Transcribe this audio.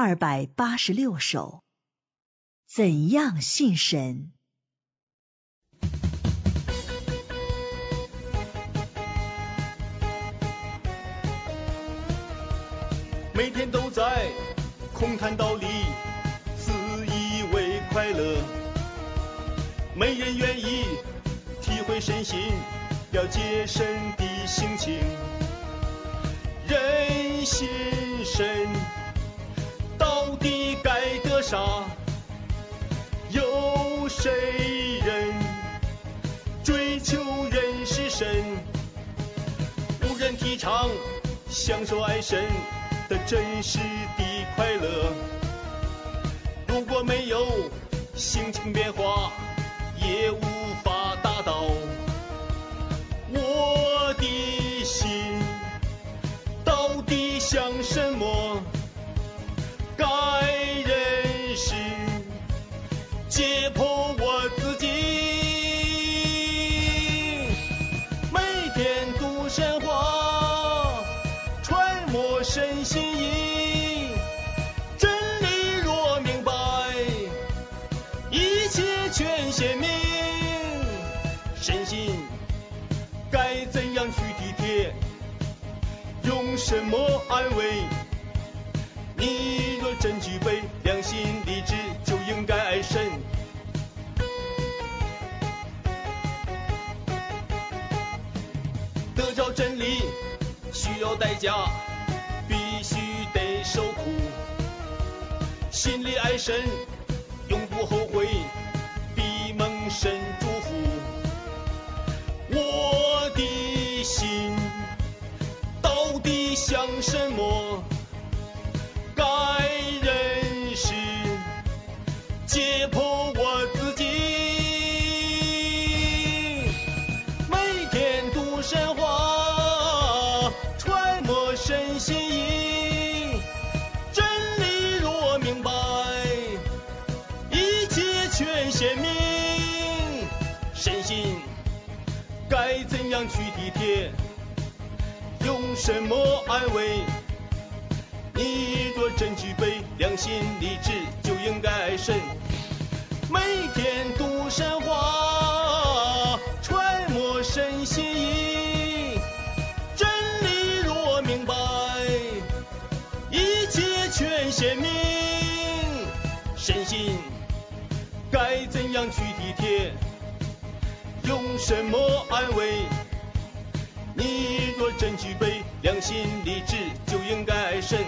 二百八十六首。怎样信神？每天都在空谈道理，自以为快乐，没人愿意体会身心，了解神的心情。人心神该得啥？有谁人追求人是神？无人提倡享受爱神的真实的快乐。如果没有心情变化，也无法达到我的心到底想什么？身心该怎样去体贴？用什么安慰？你若真具备良心理智，就应该爱神。得着真理需要代价，必须得受苦。心里爱神，永不后悔，必蒙神想什么？该认识，解剖我自己。每天读神话，揣摩神心意。真理若明白，一切全显明。身心该怎样去体贴？什么安慰？你若真具备良心理智，就应该爱神。每天读神话，揣摩神心意。真理若明白，一切全显明。身心该怎样去体贴？用什么安慰？真具备良心理智，就应该爱神。